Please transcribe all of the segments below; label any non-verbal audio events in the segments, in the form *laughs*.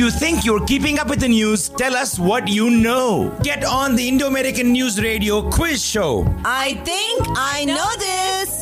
you think you're keeping up with the news, tell us what you know. Get on the Indo American News Radio quiz show. I think I know this.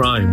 Crime,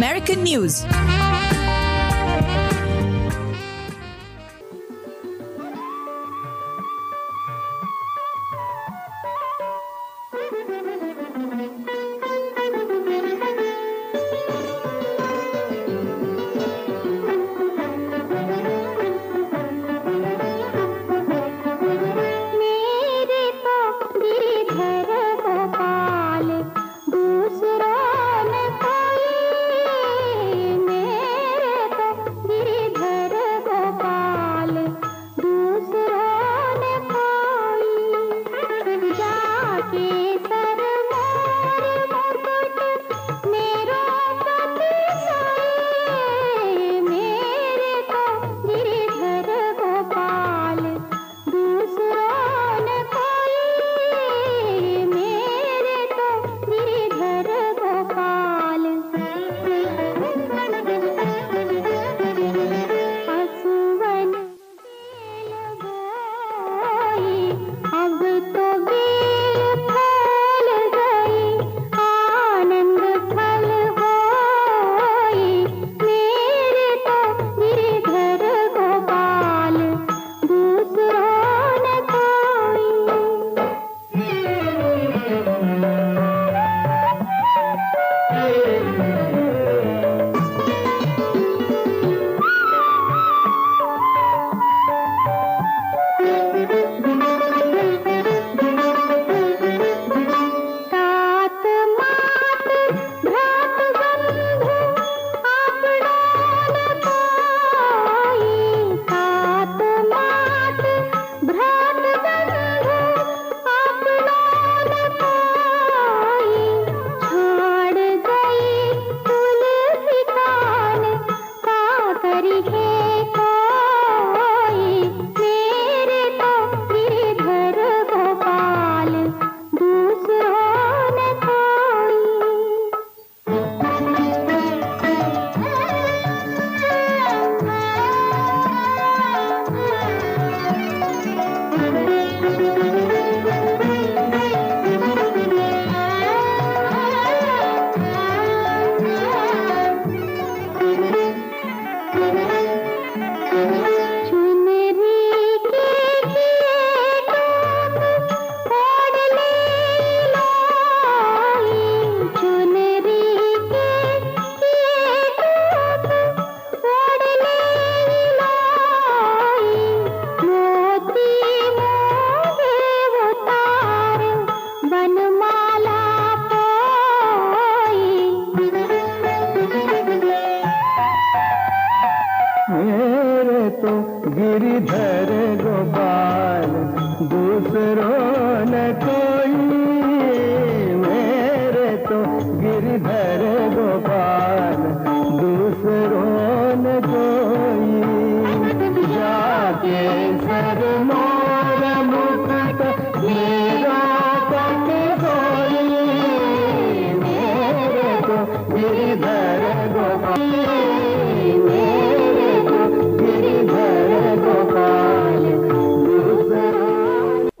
News.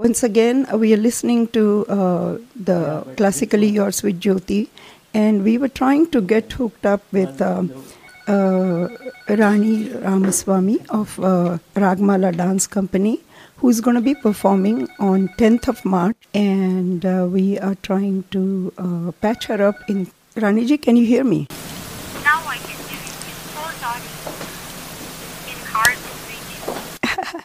Once again, uh, we are listening to uh, the Classically Yours with Jyoti, and we were trying to get hooked up with um, uh, Rani Ramaswamy of uh, Ragamala Dance Company, who's going to be performing on 10th of March, and uh, we are trying to uh, patch her up. In Raniji, can you hear me? Now I can hear you. It's so sorry. It's hard to reach you.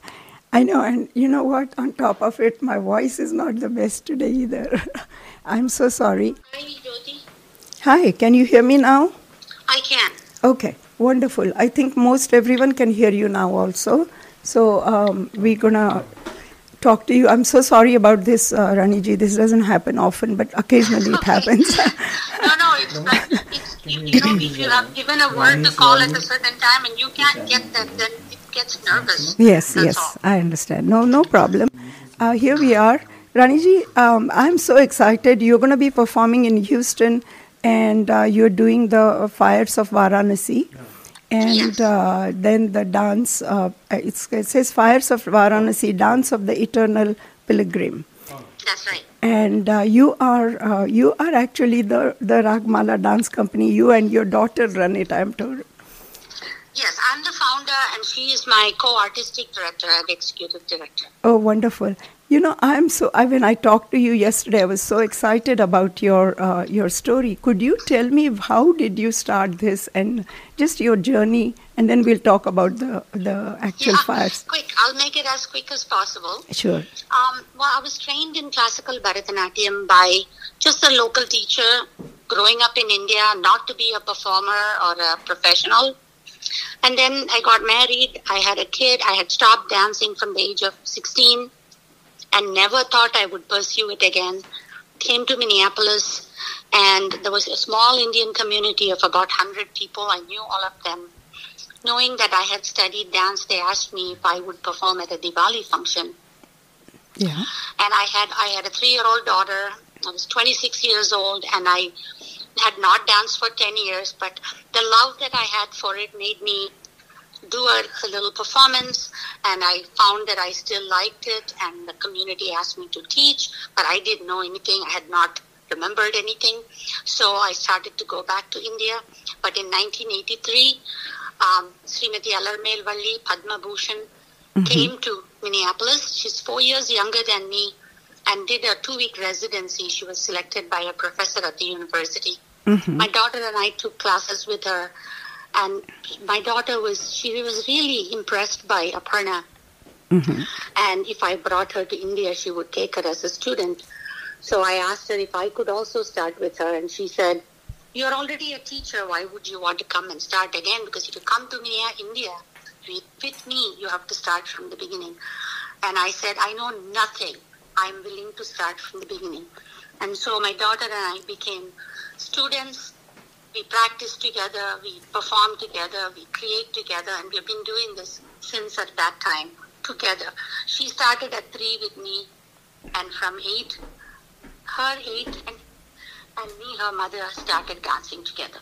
I know, and you know what? On top of it, my voice is not the best today either. *laughs* I'm so sorry. Hi, Jyoti. Hi, can you hear me now? I can. Okay, wonderful. I think most everyone can hear you now also. So um, we're gonna talk to you. I'm so sorry about this, uh, Raniji. This doesn't happen often, but occasionally it *laughs* happens. *laughs* No, no, it's like, it's, you, you know, if you have given a word to call at a certain time and you can't get that, then it gets nervous. yes, That's yes, all. I understand. No, no problem. Uh, here we are. Raniji, um, I'm so excited. You're going to be performing in Houston and uh, you're doing the Fires of Varanasi. And uh, then the dance, uh, it's, it says Fires of Varanasi, Dance of the Eternal Pilgrim. That's right. And uh, you are uh, you are actually the the Ragamala dance company. You and your daughter run it. I'm told. Yes, I'm the founder and she is my co-artistic director and executive director. Oh, wonderful! You know, I'm so. I when I talked to you yesterday, I was so excited about your uh, your story. Could you tell me how did you start this and just your journey, and then we'll talk about the the actual yeah, fires. quick. I'll make it as quick as possible. Sure. Um, well, I was trained in classical Bharatanatyam by just a local teacher growing up in India, not to be a performer or a professional. And then I got married, I had a kid, I had stopped dancing from the age of 16 and never thought I would pursue it again. Came to Minneapolis, and there was a small Indian community of about 100 people. I knew all of them. Knowing that I had studied dance, they asked me if I would perform at a Diwali function Yeah. and I had I had a three year old daughter. I was 26 years old, and I had not danced for 10 years. But the love that I had for it made me do a, a little performance, and I found that I still liked it. And the community asked me to teach, but I didn't know anything. I had not remembered anything, so I started to go back to India. But in 1983, um, Srimati Alarmel Valli Padma Bhushan came to Minneapolis. She's four years younger than me and did a two week residency. She was selected by a professor at the university. Mm-hmm. My daughter and I took classes with her, and my daughter was, she was really impressed by Aparna. Mm-hmm. And if I brought her to India, she would take her as a student. So I asked her if I could also start with her, and she said, You're already a teacher. Why would you want to come and start again? Because if you come to me, uh, India, with, with me, you have to start from the beginning. And I said, I know nothing. I'm willing to start from the beginning. And so my daughter and I became students. We practice together, we perform together, we create together, and we've been doing this since at that time together. She started at three with me, and from eight, her eight, and, and me, her mother, started dancing together.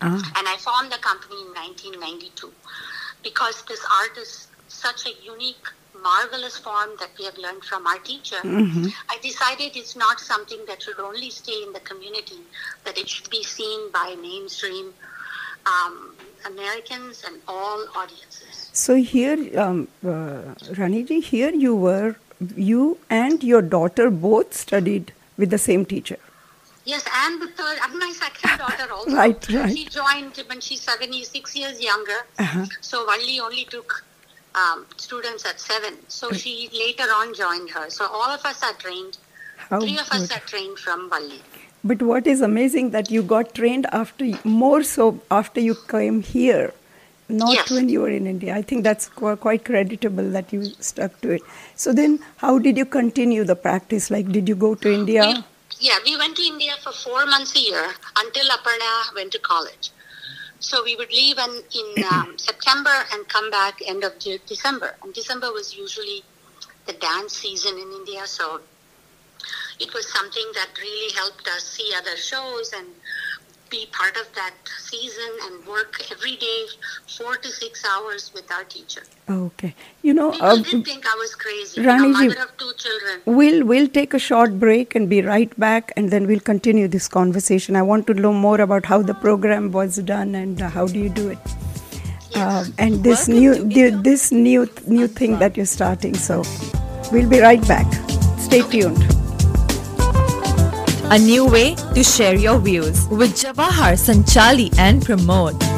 Ah. And I formed the company in 1992 because this art is such a unique, marvelous form that we have learned from our teacher. I decided it's not something that should only stay in the community, that it should be seen by mainstream um, Americans and all audiences. So here, um, uh, Raniji, here you were, you and your daughter both studied with the same teacher. Yes, and the third, and my second *laughs* daughter also. Right, right. She joined when she's seven, six years younger. Uh-huh. So Valli only took um, students at seven. So she later on joined her. So all of us are trained. How Three of us are trained from Valli. But what is amazing that you got trained after more so after you came here, not Yes. when you were in India. I think that's qu- quite creditable that you stuck to it. So then, how did you continue the practice? Like, did you go to India? We, yeah, we went to India for four months a year until Aparna went to college. So we would leave in, in um, *clears throat* September and come back end of De- December. And December was usually the dance season in India, so it was something that really helped us see other shows and be part of that season and work every day, four to six hours with our teacher. Okay. You know, People uh, did think I was crazy. Rani a ji- mother of two children. we'll we'll take a short break and be right back, and then we'll continue this conversation. I want to know more about how the program was done and uh, how do you do it, um, and this new the, this new new thing that you're starting. So, we'll be right back. Stay tuned. A new way to share your views with Jawahar, Sanchali, and Pramod.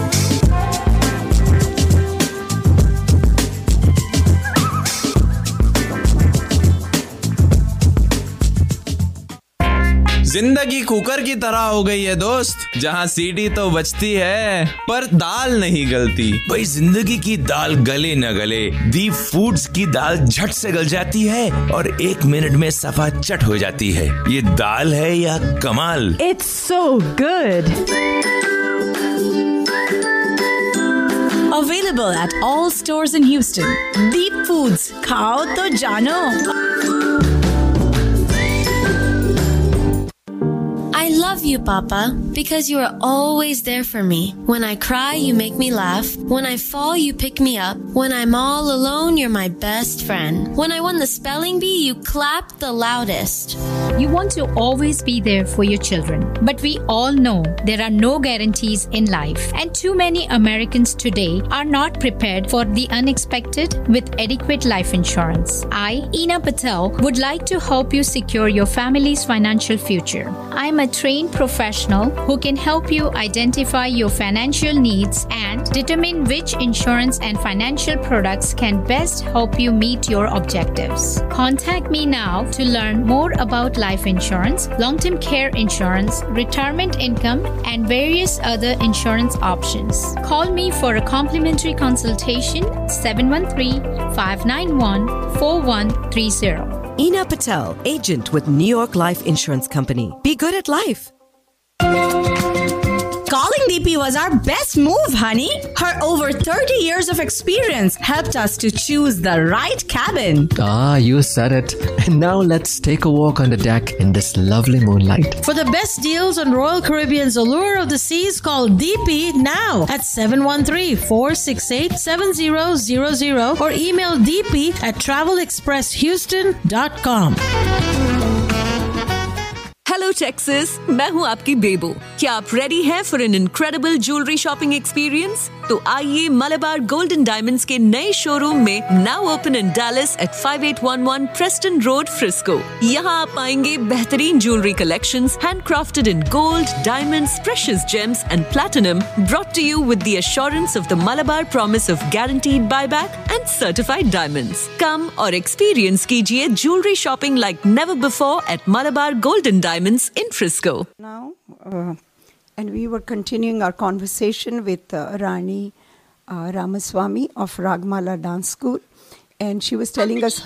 ज़िंदगी cooker की तरह हो गई है, दोस्त जहाँ सीटी तो बचती है, पर दाल नहीं गलती भाई, ज़िंदगी की दाल गले न गले दीप फूड्स की दाल झट से गल जाती है, और एक मिनट में सफ़ा चट हो जाती है ये दाल है या कमाल it's so good Available at all stores in Houston. Deep Foods. Khao to jano. I love you, Papa, because you are always there for me. When I cry, you make me laugh. When I fall, you pick me up. When I'm all alone, you're my best friend. When I won the spelling bee, you clapped the loudest. You want to always be there for your children. But we all know there are no guarantees in life. And too many Americans today are not prepared for the unexpected with adequate life insurance. I, Ina Patel, would like to help you secure your family's financial future. I'm a trained professional who can help you identify your financial needs and determine which insurance and financial products can best help you meet your objectives. Contact me now to learn more about life insurance, long term care insurance, retirement income, and various other insurance options. Call me for a complimentary consultation 713 591 4130. Ina Patel, agent with New York Life Insurance Company. Be good at life. Calling DP was our best move, honey. Her over 30 years of experience helped us to choose the right cabin. Ah, you said it. And now let's take a walk on the deck in this lovely moonlight. For the best deals on Royal Caribbean's Allure of the Seas, call DP now at 713-468-7000 or email DP at travelexpresshouston.com. Hello Texas मैं हूँ आपकी बेबो। क्या आप ready हैं for an incredible jewellery shopping experience तो आइए Malabar golden diamonds के नए शोरूम में now open in Dallas at 5811 Preston road Frisco यहाँ आप पाएँगे बेहतरीन jewellery collection handcrafted in gold diamonds precious gems and platinum brought to you with the assurance of the Malabar promise of guaranteed buyback and certified diamonds come और experience कीजिए jewellery shopping like never before at Malabar gold and diamond Diamonds in Frisco. Now, uh, and we were continuing our conversation with uh, Rani uh, Ramaswamy of Ragamala Dance School, and she was telling us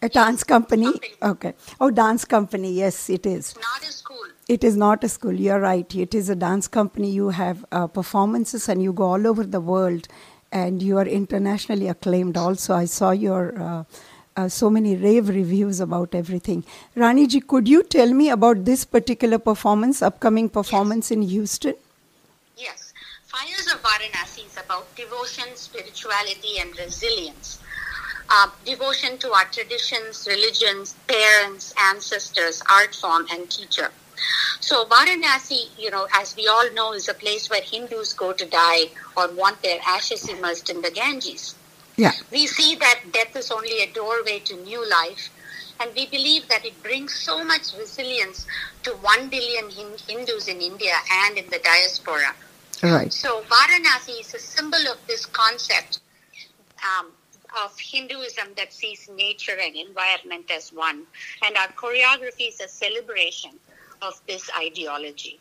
a dance company. Okay. Oh, dance company. Yes, it is. Not a school. It is not a school. You're right. It is a dance company. You have uh, performances and you go all over the world and you are internationally acclaimed also. I saw your uh, so many rave reviews about everything. Rani ji, could you tell me about this particular performance, upcoming performance in Houston? Yes. Fires of Varanasi is about devotion, spirituality, and resilience. Uh, devotion to our traditions, religions, parents, ancestors, art form, and teacher. So Varanasi, you know, as we all know, is a place where Hindus go to die or want their ashes immersed in the Ganges. Yeah. We see that death is only a doorway to new life, and we believe that it brings so much resilience to 1 billion Hindus in India and in the diaspora. Right. So Varanasi is a symbol of this concept um, of Hinduism that sees nature and environment as one, and our choreography is a celebration of this ideology.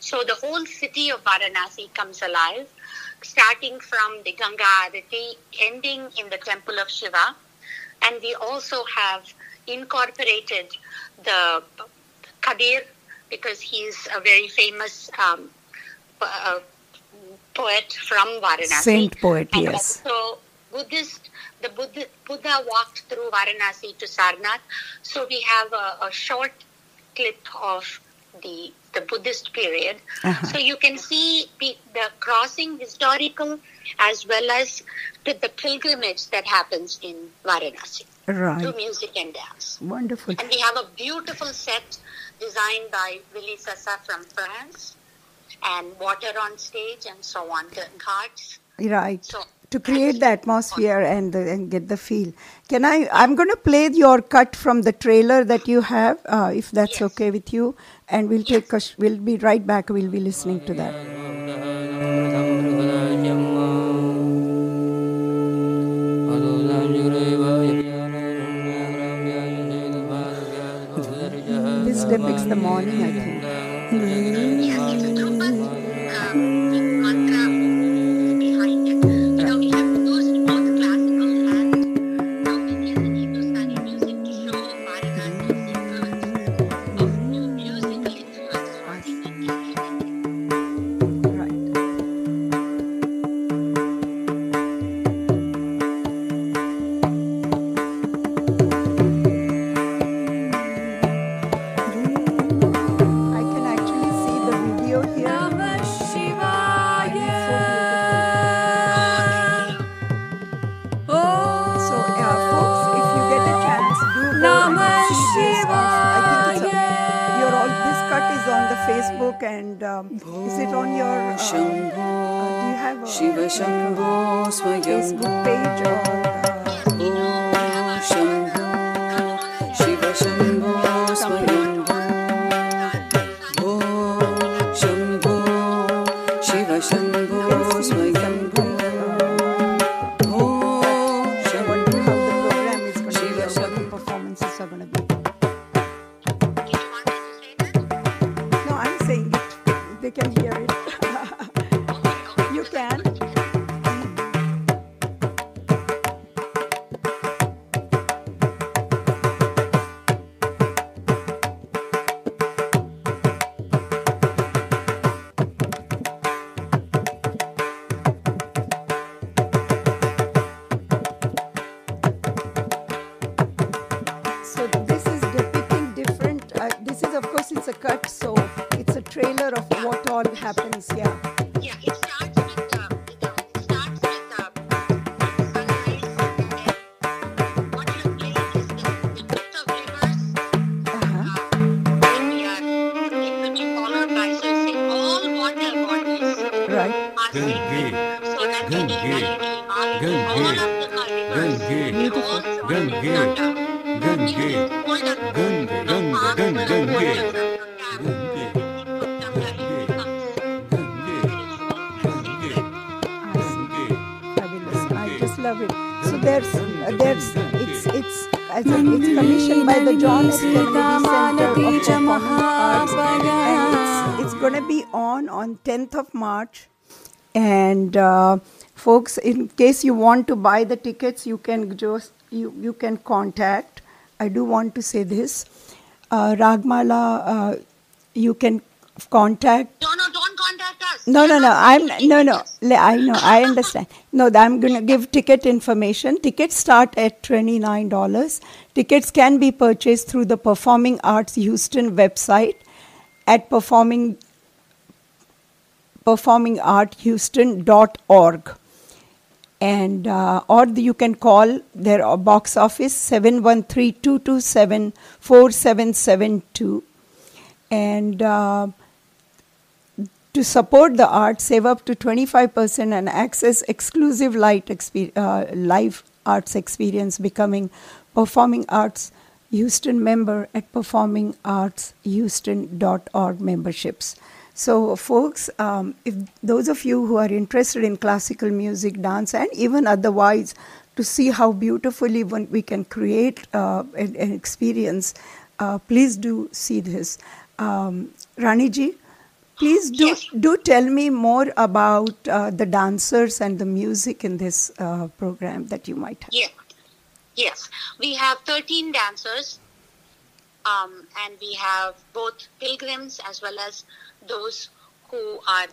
So the whole city of Varanasi comes alive, starting from the Ganga Arati, ending in the temple of Shiva, and we also have incorporated the Kabir because he's a very famous um, uh, poet from Varanasi. Saint poet, and yes. Also, Buddhist, the Buddha, Buddha walked through Varanasi to Sarnath. So we have a, a short clip of the the Buddhist period. Uh-huh. So you can see pe- the crossing historical as well as the, the pilgrimage that happens in Varanasi Right. through music and dance. Wonderful. And we have a beautiful set designed by Willy Sassa from France and water on stage and so on, the cards. Right. So to create the atmosphere and the, and get the feel. Can I? I'm going to play your cut from the trailer that you have, uh, if that's okay with you, and we'll take a. We'll be right back. We'll be listening to that. This depicts the morning, I think. Up the path will hold us up. Fabulous. I just love it. So there's, uh, there's, it's, it's, a, it's commissioned by the John F. Kennedy Center of Performing Arts, and it's, it's going to be on on 10th of March. And uh, folks, in case you want to buy the tickets, you can just you you can contact. I do want to say this, uh, Ragamala. Uh, you can contact No, no, don't contact us. no, no, no. I'm no, no. I know. I understand. No, I'm going to give ticket information. Tickets start at twenty nine dollars. Tickets can be purchased through the Performing Arts Houston website at performing performingarthouston.org. And uh, or you can call their uh, box office 713-227-4772. And uh, to support the art, save up to 25% and access exclusive light expe- uh, live arts experience becoming Performing Arts Houston member at performingartshouston.org memberships. So, folks, um, if those of you who are interested in classical music, dance, and even otherwise, to see how beautifully one, we can create uh, an, an experience, uh, please do see this. Um, Raniji, please do do tell me more about uh, the dancers and the music in this uh, program that you might have. Yeah. Yes. We have 13 dancers, um, and we have both pilgrims as well as those who are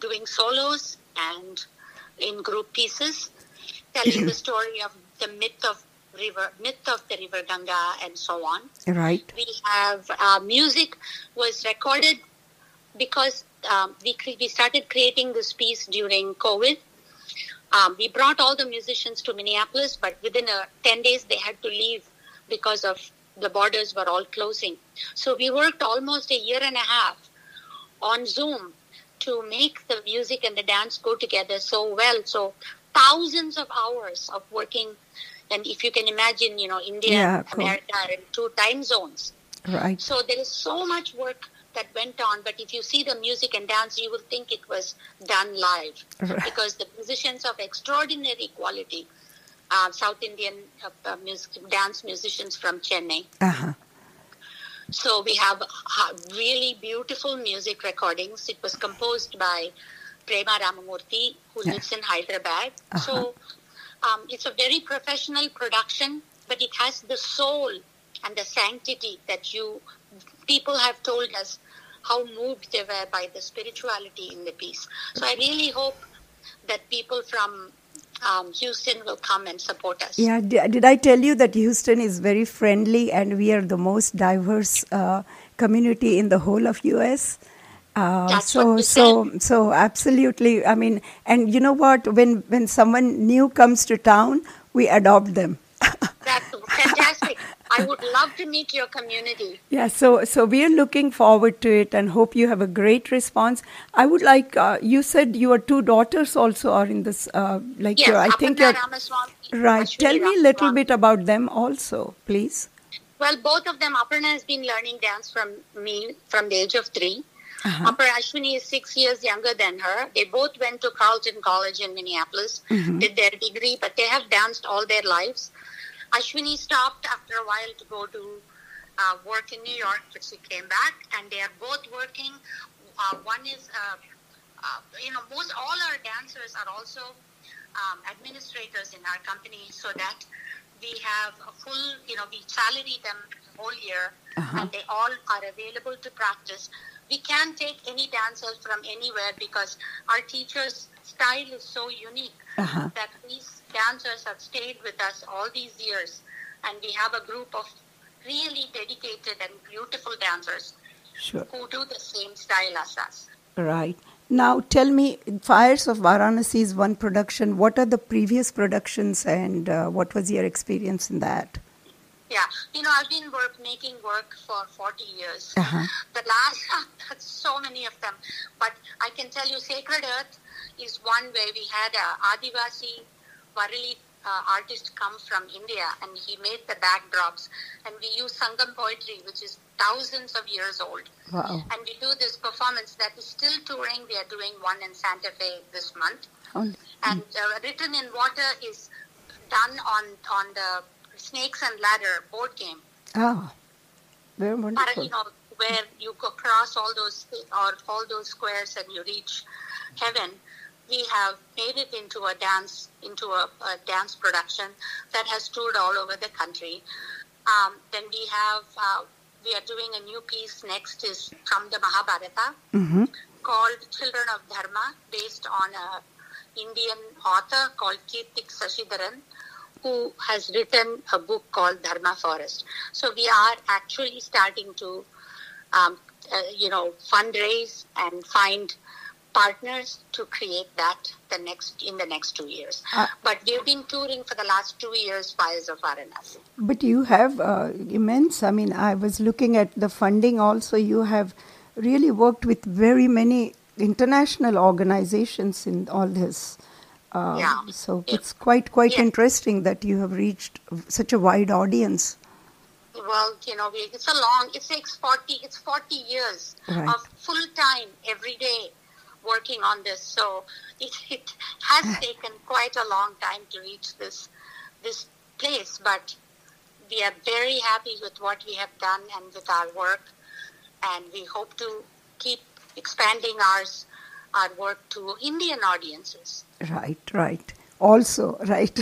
doing solos and in group pieces, telling the *laughs* story of the myth of river, myth of the river Ganga, and so on. Right. We have uh, music was recorded because um, we cre- we started creating this piece during COVID. Um, we brought all the musicians to Minneapolis, but within a, 10 days they had to leave because of the borders were all closing. So we worked almost a year and a half on Zoom to make the music and the dance go together so well. So thousands of hours of working. And if you can imagine, you know, India Yeah, and cool. America are in two time zones. Right. So there is so much work that went on, but if you see the music and dance, you will think it was done live Right. because the musicians of extraordinary quality, uh, South Indian uh, uh, music, dance musicians from Chennai. Uh-huh. So we have really beautiful music recordings. It was composed by Prema Ramamurthy, who Yeah. lives in Hyderabad. Uh-huh. So um, it's a very professional production, but it has the soul and the sanctity that you people have told us how moved they were by the spirituality in the piece. So I really hope that people from um, Houston will come and support us. Yeah, di- did I tell you that Houston is very friendly and we are the most diverse uh, community in the whole of US? Uh, That's so so so absolutely. I mean, and you know what? When when someone new comes to town, we adopt them. *laughs* I would love to meet your community. *laughs* Yeah, so so we are looking forward to it and hope you have a great response. I would like uh, you said your two daughters also are in this. Uh, like Yes, your, I think you're right. Ashwini Tell me a little bit about them also, please. Well, both of them, Aparna has been learning dance from me from the age of 3 Uh-huh. Upper Ashwini is six years younger than her. They both went to Carleton College in Minneapolis, Mhm. did their degree, but they have danced all their lives. Ashwini stopped after a while to go to uh, work in New York, but she came back, and they are both working. Uh, one is, uh, uh, you know, most all our dancers are also um, administrators in our company, so that we have a full, you know, we salary them the whole year, Uh-huh. and they all are available to practice. We can't take any dancers from anywhere because our teachers' style is so unique Uh-huh. that these dancers have stayed with us all these years, and we have a group of really dedicated and beautiful dancers Sure. who do the same style as us. Right. Now tell me, Fires of Varanasi is one production. What are the previous productions and uh, what was your experience in that? Yeah, you know, I've been work making work for 40 years. Uh-huh. The last, *laughs* that's so many of them. But I can tell you, Sacred Earth is one where we had a Adivasi Warli uh, artist come from India and he made the backdrops. And we use Sangam poetry, which is thousands of years old. Wow. And we do this performance that is still touring. We are doing one in Santa Fe this month. Oh, And uh, Written in Water is done on, on the Snakes and Ladder board game. ah, very wonderful. you know, where you cross all those or all those squares and you reach heaven. We have made it into a dance into a, a dance production that has toured all over the country. Um, then we have uh, we are doing a new piece next is from the Mahabharata Mm-hmm. called Children of Dharma, based on a Indian author called Keerthik Sasidharan, who has written a book called Dharma Forest. So we are actually starting to, um, uh, you know, fundraise and find partners to create that the next in the next two years. Uh, but we've been touring for the last two years, Fires of Varanasi. But you have uh, immense, I mean, I was looking at the funding also. You have really worked with very many international organizations in all this. Uh, Yeah. So it's quite, quite Yeah. interesting that you have reached such a wide audience. Well, you know, it's a long. It takes forty. It's forty years Right. of full time every day working on this. So *laughs* it, it has taken quite a long time to reach this this place. But we are very happy with what we have done and with our work, and we hope to keep expanding ours our work to Indian audiences. Right, right. Also, right.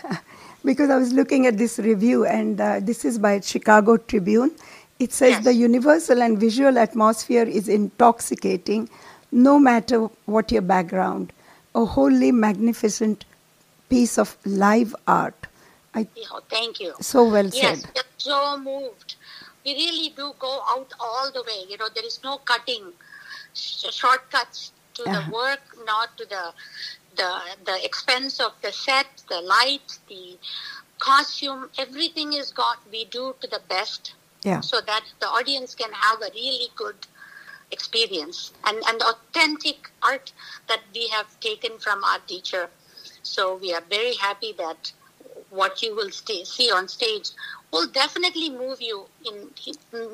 *laughs* because I was looking at this review, and uh, this is by Chicago Tribune. It says the universal and visual atmosphere is intoxicating, no matter what your background. A wholly magnificent piece of live art. I Oh, thank you. So well yes, said. Yes, so moved. We really do go out all the way. You know, there is no cutting sh- shortcuts to Uh-huh. the work, not to the the the expense of the set, the light, the costume. Everything is got we do to the best, Yeah. so that the audience can have a really good experience and and authentic art that we have taken from our teacher. So we are very happy that what you will stay, see on stage will definitely move you in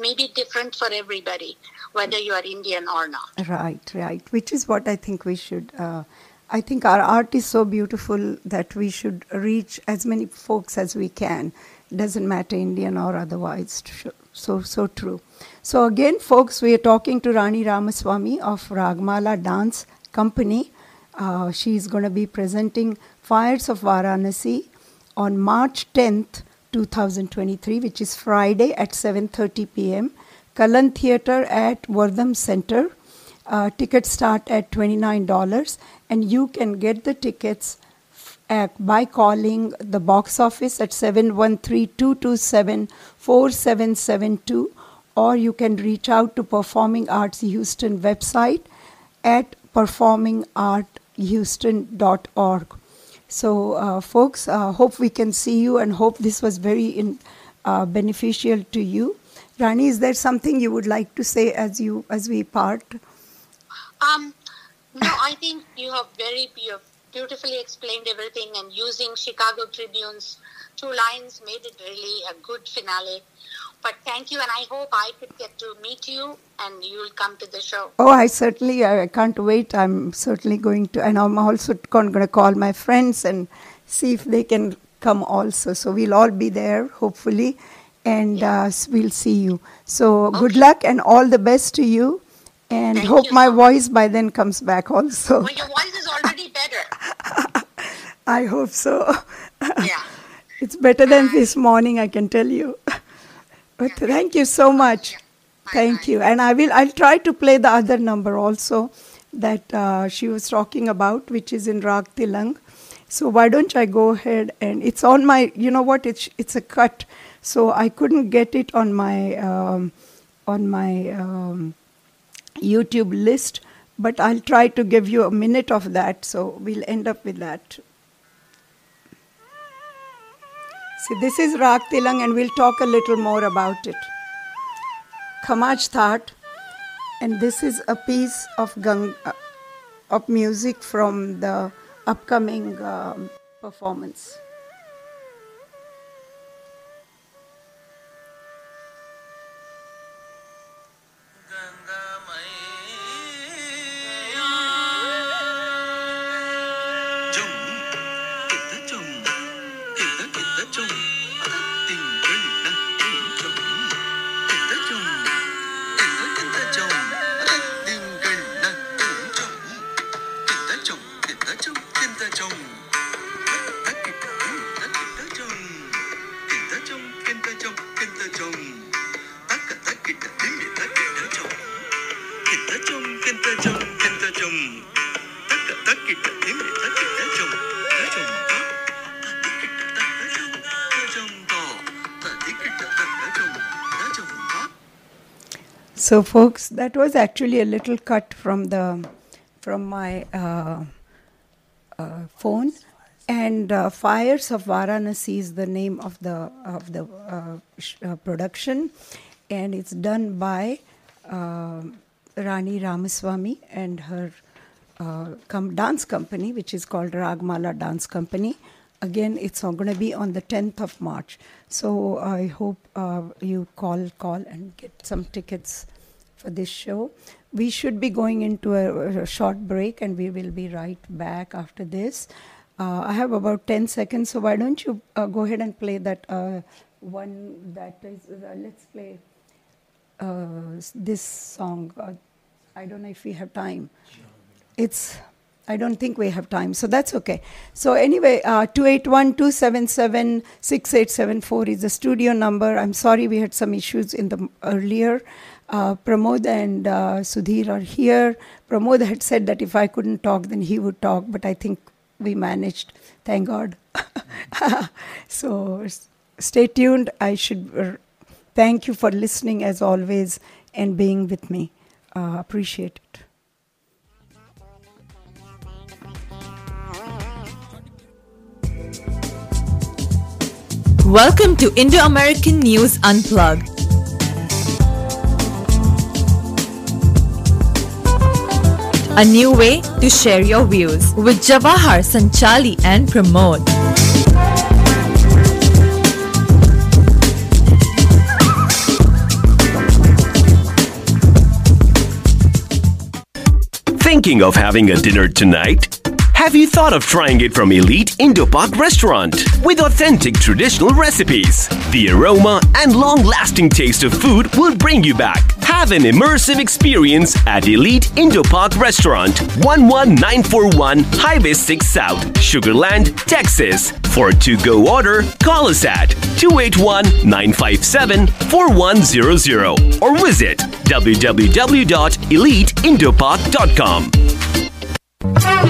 maybe different for everybody, whether you are Indian or not. Right, right. Which is what I think we should. Uh, I think our art is so beautiful that we should reach as many folks as we can. Doesn't matter Indian or otherwise. So so true. So again, folks, we are talking to Rani Ramaswamy of Ragamala Dance Company. Uh, she is going to be presenting Fires of Varanasi on March 10th, 2023, which is Friday at 7:30 p.m. Cullen Theatre at Wortham Center. Uh, tickets start at $29 and you can get the tickets by calling the box office at 713-227-4772 or you can reach out to Performing Arts Houston website at performingarthouston.org. So, uh, folks, uh, hope we can see you and hope this was very in, uh, beneficial to you. Rani, is there something you would like to say as you as we part? Um, no, I think you have very have beautifully explained everything, and using Chicago Tribune's two lines made it really a good finale. But thank you, and I hope I could get to meet you, and you will come to the show. Oh, I certainly, I can't wait. I'm certainly going to, and I'm also going to call my friends and see if they can come also. So we'll all be there, hopefully, and uh, we'll see you. So good luck and all the best to you, and hope my voice by then comes back also. Well, your voice is already better. *laughs* I hope so. *laughs* it's better than this morning, I can tell you. *laughs* But thank you so much. Thank you. And I will I'll try to play the other number also that uh, she was talking about, which is in Rag Tilang. So why don't I go ahead and it's on my you know what it's it's a cut, so I couldn't get it on my um, on my um, YouTube list, but I'll try to give you a minute of that. So we'll end up with that. See, this is Rag Tilang, and we'll talk a little more about it. Khamaj Thaat, and this is a piece of gang, uh, of music from the upcoming um, performance. So, folks, that was actually a little cut from the from my uh, uh, phone. And uh, Fires of Varanasi is the name of the of the uh, sh- uh, production, and it's done by uh, Rani Ramaswamy and her com- dance company, which is called Ragamala Dance Company. Again, it's going to be on the 10th of March. So I hope you call, call and get some tickets for this show. We should be going into a, a short break, and we will be right back after this. Uh, I have about 10 seconds, so why don't you uh, go ahead and play that uh, one that is, uh, let's play uh, this song. Uh, I don't know if we have time. It's, I don't think we have time, so that's okay. So, anyway, uh, 281 277 6874 is the studio number. I'm sorry we had some issues in the earlier uh, Pramod and uh, Sudhir are here. Pramod had said that if I couldn't talk, then he would talk, but I think we managed. Thank God. *laughs* so stay tuned. I should thank you for listening as always and being with me. Uh, appreciate it. Welcome to Indo American News Unplugged A new way to share your views with Jawahar, Sanchali, and Pramod. Thinking of having a dinner tonight? Have you thought of trying it from Elite Indo-Pak Restaurant? With authentic traditional recipes, the aroma and long-lasting taste of food will bring you back. Have an immersive experience at Elite Indo-Pak Restaurant, 11941 Highway 6 South, Sugarland, Texas. For a to-go order, call us at 281-957-4100 or visit www.eliteindopak.com.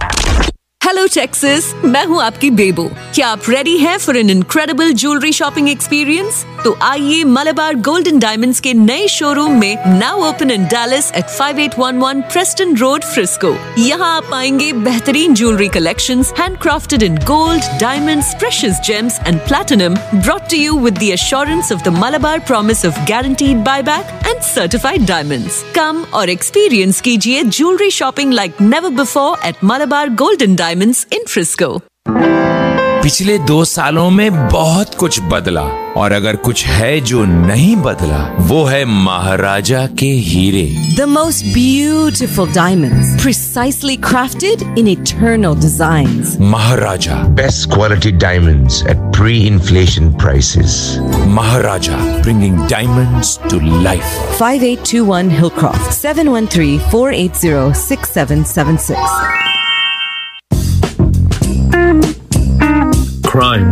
Hello Texas मैं हूँ आपकी बेबो। क्या आप ready हैं for an incredible jewellery shopping experience तो आइए Malabar golden diamonds के नए शोरूम में now open in Dallas at 5811 Preston road Frisco यहाँ आप पाएँगे बेहतरीन jewellery collections handcrafted in gold diamonds precious gems and platinum brought to you with the assurance of the Malabar promise of guaranteed buyback and certified diamonds. Come और experience कीजिए jewelry shopping like never before at Malabar Golden Diamonds in Frisco. पिछले दो सालों में बहुत कुछ बदला और अगर कुछ है जो नहीं बदला वो है महाराजा के हीरे The most beautiful diamonds, precisely crafted in eternal designs. Maharaja Best quality diamonds at pre-inflation prices. Maharaja bringing diamonds to life 5821 Hillcroft, 713-480-6776. Crime,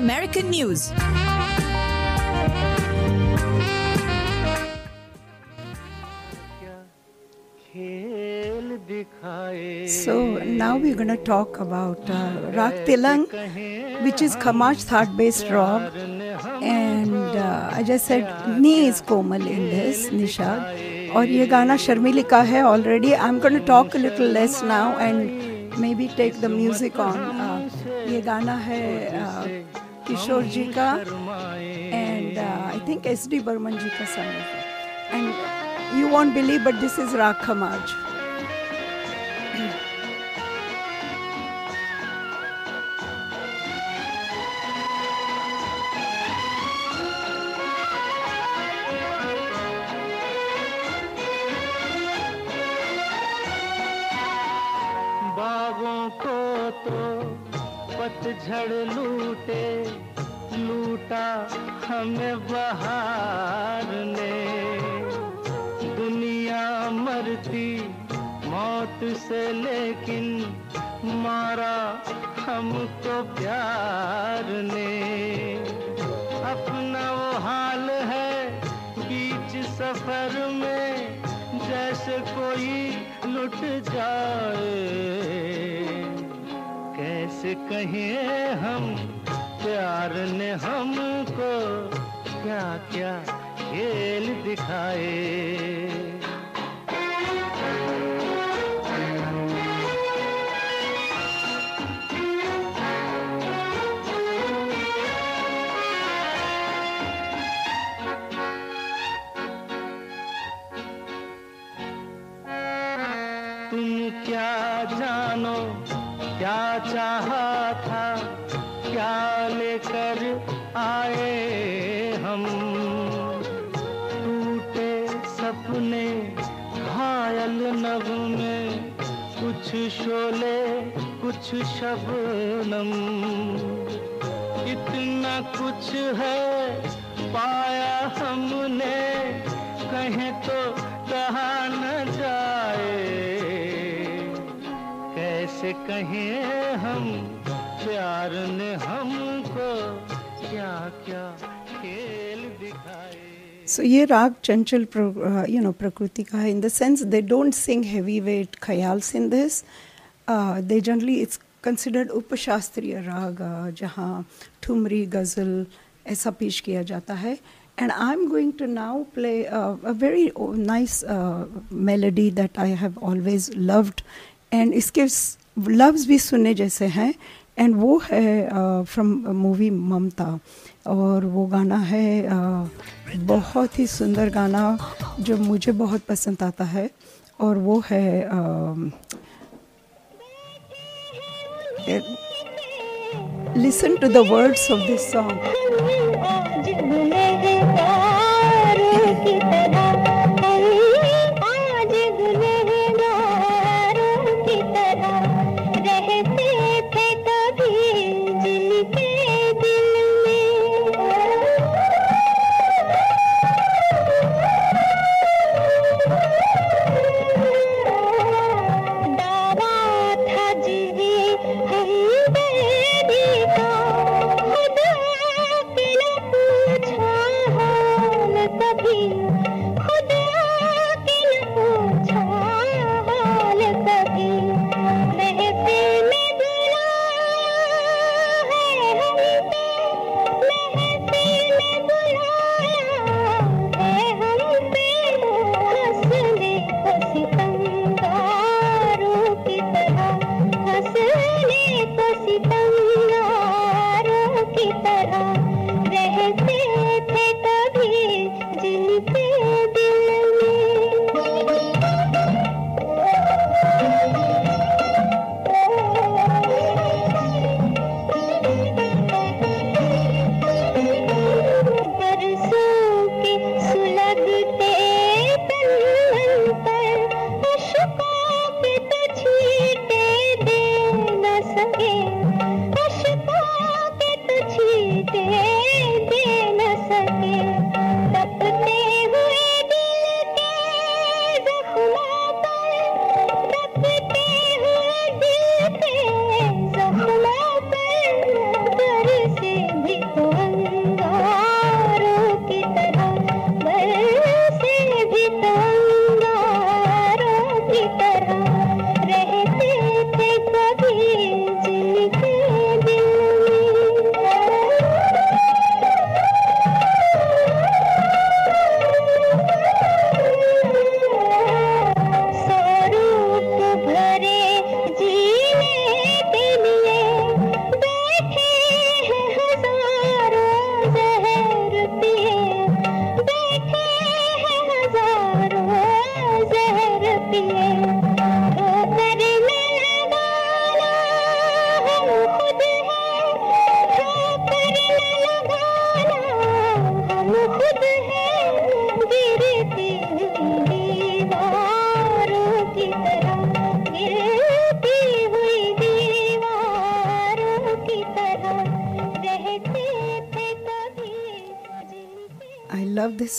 American News. So now we're going to talk about uh, which is Kamaj Thaat based rag. And uh, I just said, Ni is Komal in this, Nisha. And this Gana Sharmilika already. I'm going to talk a little less now and maybe take the music on. This uh, Gana किशोर जी का and I think S D Burman जी का song and you won't believe but this is राग खमाज बागों को तो पतझड़ लूटे लूटा हमें बहार ने दुनिया मरती, मौत से लेकिन मारा हमको प्यार ने अपना वो हाल है बीच सफ़र में, जैसे कोई लुट जाए। कैसे कहें हम प्यार ने हमको क्या क्या खेल दिखाए। कुछ शोले, कुछ शबनम। इतना कुछ है पाया हमने, कहें तो कहा न जाए। कैसे कहें हम, प्यार ने हमको क्या क्या खेल दिखाए। सो ये राग चंचल यू नो प्रकृति का है in the sense they don't sing heavy weight khayal in this they generally it's considered उपशास्त्रीय राग जहाँ ठुमरी गज़ल ऐसा पेश किया जाता है and I am going to now play a very nice melody that I have always loved and इसके लव्स भी सुने जैसे हैं एंड वो है फ्रॉम मूवी ममता और वो गाना है बहुत ही सुंदर गाना जो मुझे बहुत पसंद आता है और वो है listen to the words of this song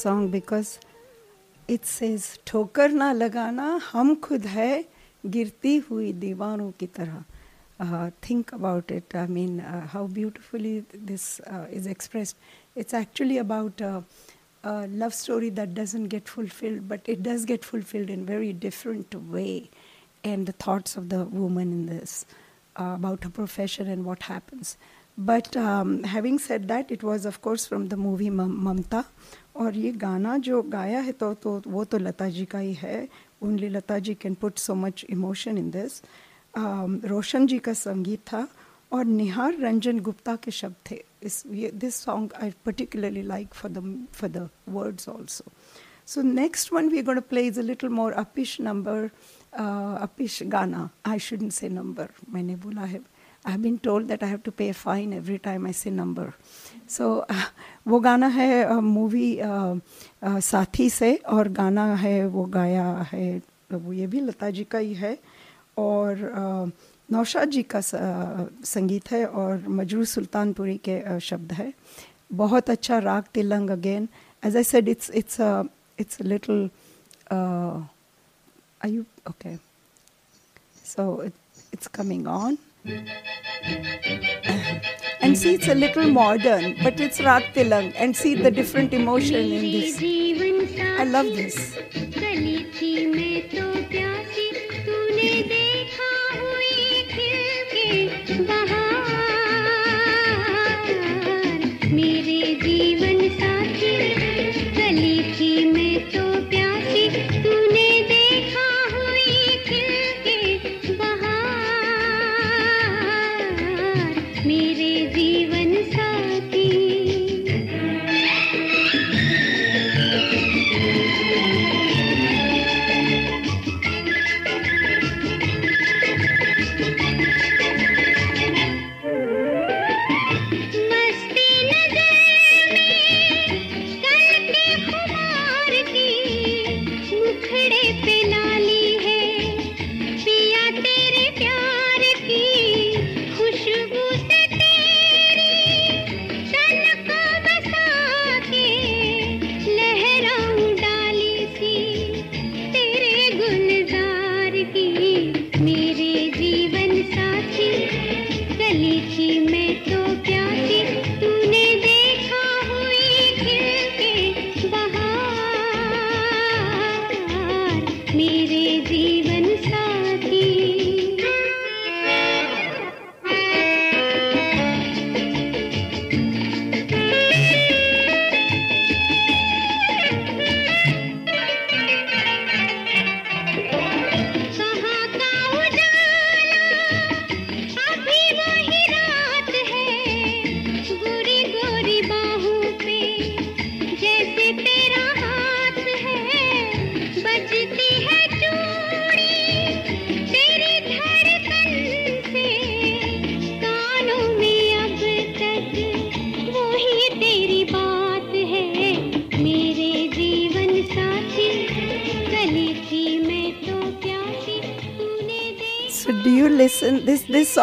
song because it says ठोकर ना लगाना हम खुद है गिरती हुई दीवारों की तरह uh, think about it i mean uh, how beautifully this uh, is expressed it's actually about uh, a love story that doesn't get fulfilled but it does get fulfilled in very different way and the thoughts of the woman in this uh, about her profession and what happens but um, having said that it was of course from the movie Mam- mamta और ये गाना जो गाया है तो तो वो तो लता जी का ही है। Only Lata ji can put so much emotion in this Roshan ji का संगीत था और निहार रंजन गुप्ता के शब्द थे। इस, ये this song I particularly like for the for the words also so next one we got play is a little more uppish number uppish गाना आई शुडन से नंबर मैंने बोला है। I've been told that I have to pay a fine every time I say number. So *laughs* वो गाना है movie साथी से और गाना है वो गाया है वो ये भी लता जी का ही है और नौशाद जी का संगीत है और मजरू सुल्तानपुरी के शब्द है। बहुत अच्छा raga Tilang again as I said it's it's it's little you okay. So it, it's coming on. And see it's a little modern but it's rag tilang and see the different emotion in this. I love this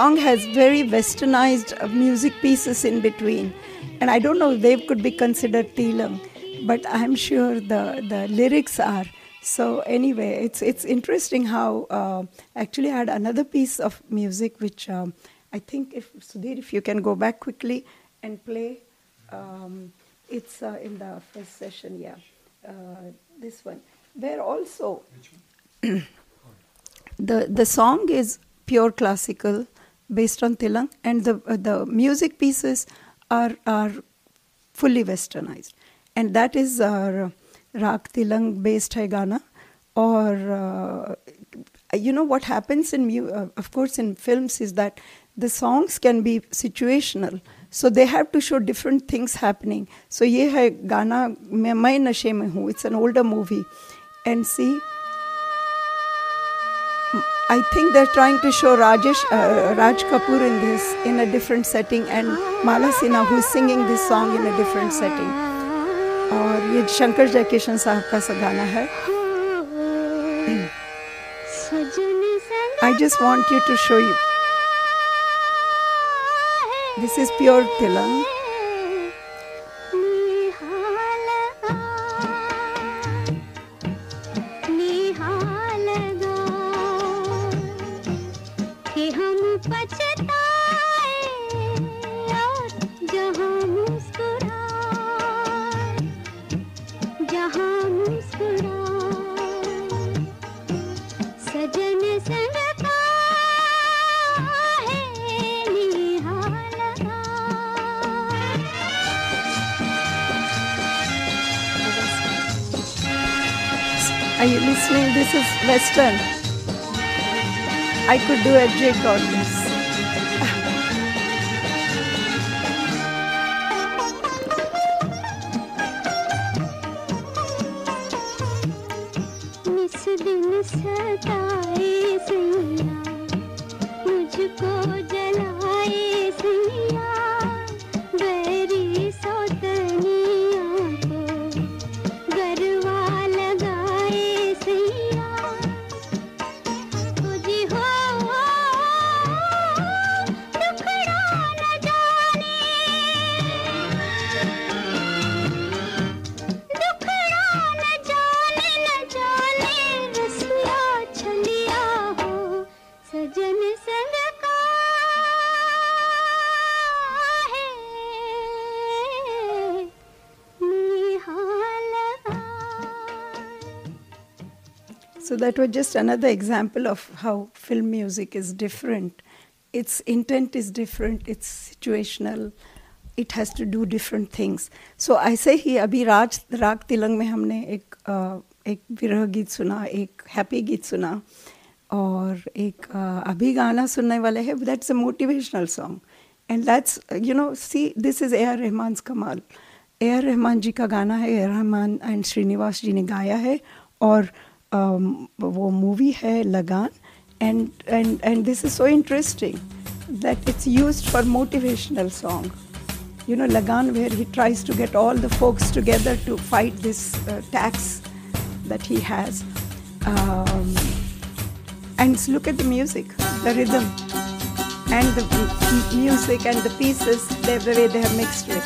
song has very westernized uh, music pieces in between, and I don't know if they could be considered Tilang, but I'm sure the the lyrics are. So anyway, it's it's interesting how uh, actually I had another piece of music which um, I think if Sudhir, if you can go back quickly and play, um, it's uh, in the first session, yeah, uh, this one, where also *clears throat* the the song is pure classical based on Tilang, and the, uh, the music pieces are, are fully westernized. And that is our Raag Tilang based Hai Gana, or uh, you know what happens in uh, of course in films is that the songs can be situational so they have to show different things happening. So ye hai gana main nashe mein hu. It's an older movie. And see I think they're trying to show Rajesh, uh, Raj Kapoor in this in a different setting and Mala Sinha who's singing this song in a different setting. और ये शंकर जयकिशन साहब का सा गाना है I just want you to show you. This is pure Tilang. This is Western. I could do a jig on this. Miss दिन सताए that was just another example of how film music is different. Its intent is different, it's situational, it has to do different things. So ऐसे ही अभी राज राग तिलंग में हमने एक एक विरह गीत सुना एक हैप्पी गीत सुना और एक अभी गाना सुनने वाले हैं that's a motivational song and that's you know see this is A R Rahman कमाल ए आर रहमान जी का गाना है A R Rahman and Srinivas ji ने गाया है और Um, वो मूवी है Lagaan and and and this is so interesting that it's use for you know, Lagaan, where he tries to get all the folks together to fight this uh, tax that he has. Um, and look at the music, the rhythm, and the music and the pieces, the, way they have mixed it.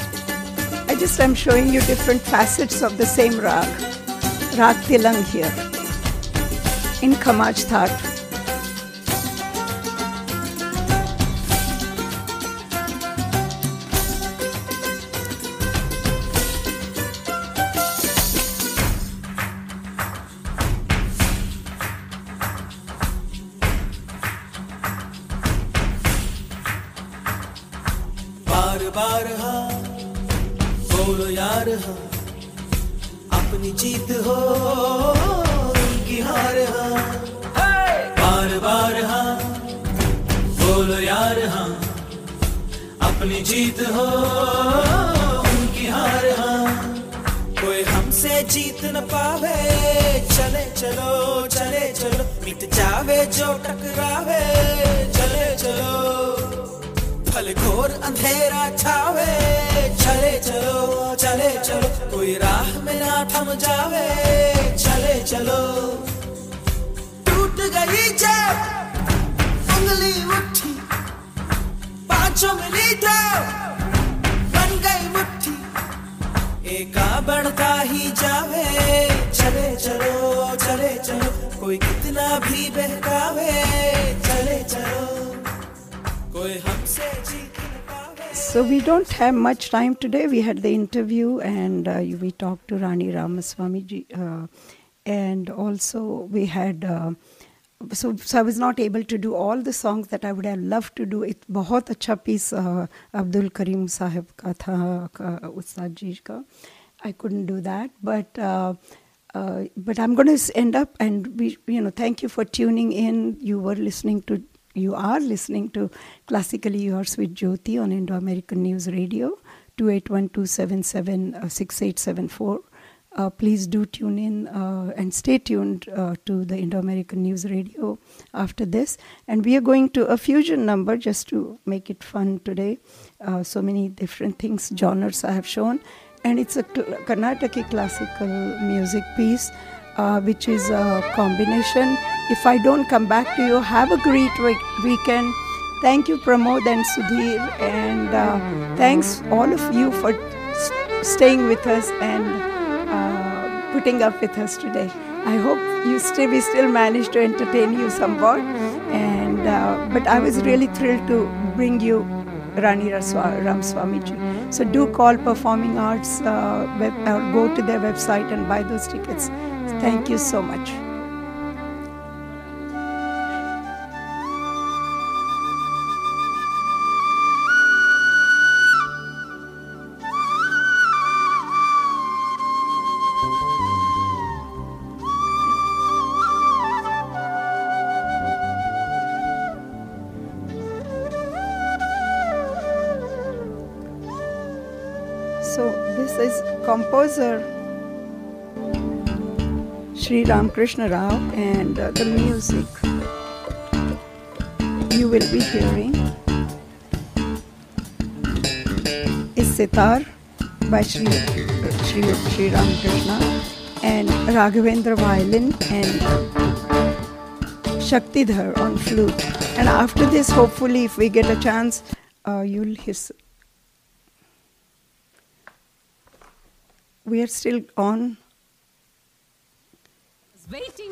I just am showing you different facets of the same rag, Rag Tilang here in Kamaj बढ़ता ही जावे चले चलो चले चलो कोई कितना भी बहकावे चले चलो कोई हमसे So we don't have much time today. We had the interview and uh, we talked to Rani Ramaswamy uh, and also we had. Uh, so, so I was not able to do all the songs that I would have loved to do. It बहुत अच्छा uh, Abdul Karim साहब का था उस्ताद जी का. I couldn't do that, but. Uh, uh, but I'm going to end up, and we, you know, thank you for tuning in. You were listening to you are listening to Classically Yours with Jyoti on Indo American News Radio, 281-277-6874. Uh, please do tune in uh, and stay tuned uh, to the Indo American News Radio after this. And we are going to a fusion number just to make it fun today. Uh, so many different things, genres I have shown. And it's a Karnataki classical music piece uh, which is a combination. If I don't come back to you, have a great week- weekend. Thank you, Pramod and Sudhir, and uh, thanks all of you for staying with us and uh, putting up with us today. I hope you still we still managed to entertain you somewhat, and uh, but I was really thrilled to bring you Rani Ramaswamyji. So do call Performing Arts uh, web, or go to their website and buy those tickets. Thank you so much. Composer Sri Ramakrishna Rao and uh, the music you will be hearing is Sitar by Sri, Sri, Sri Ramakrishna and Raghavendra violin and Shaktidhar on flute. And after this, hopefully, if we get a chance, uh, you'll hear. We are still on.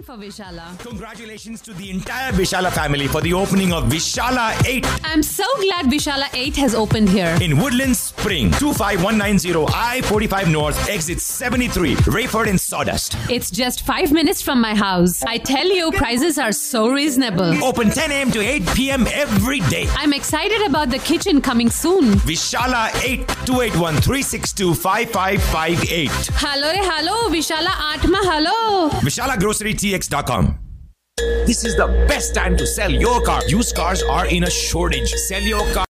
Waiting for Vishala. Congratulations to the entire Vishala family for the opening of Vishala 8 I'm so glad Vishala 8 has opened here. in Woodlands Spring, 25190 I 45 North, exit 73, Rayford and Sawdust. It's just five minutes from my house. I tell you, prices are so reasonable. Open 10 a.m. to 8 p.m. every day. I'm excited about the kitchen coming soon. Vishala 8 281 362 5558. Hello, re, hello, Vishala Grocery hello. This is the best time to sell your car. Used cars are in a shortage. Sell your car.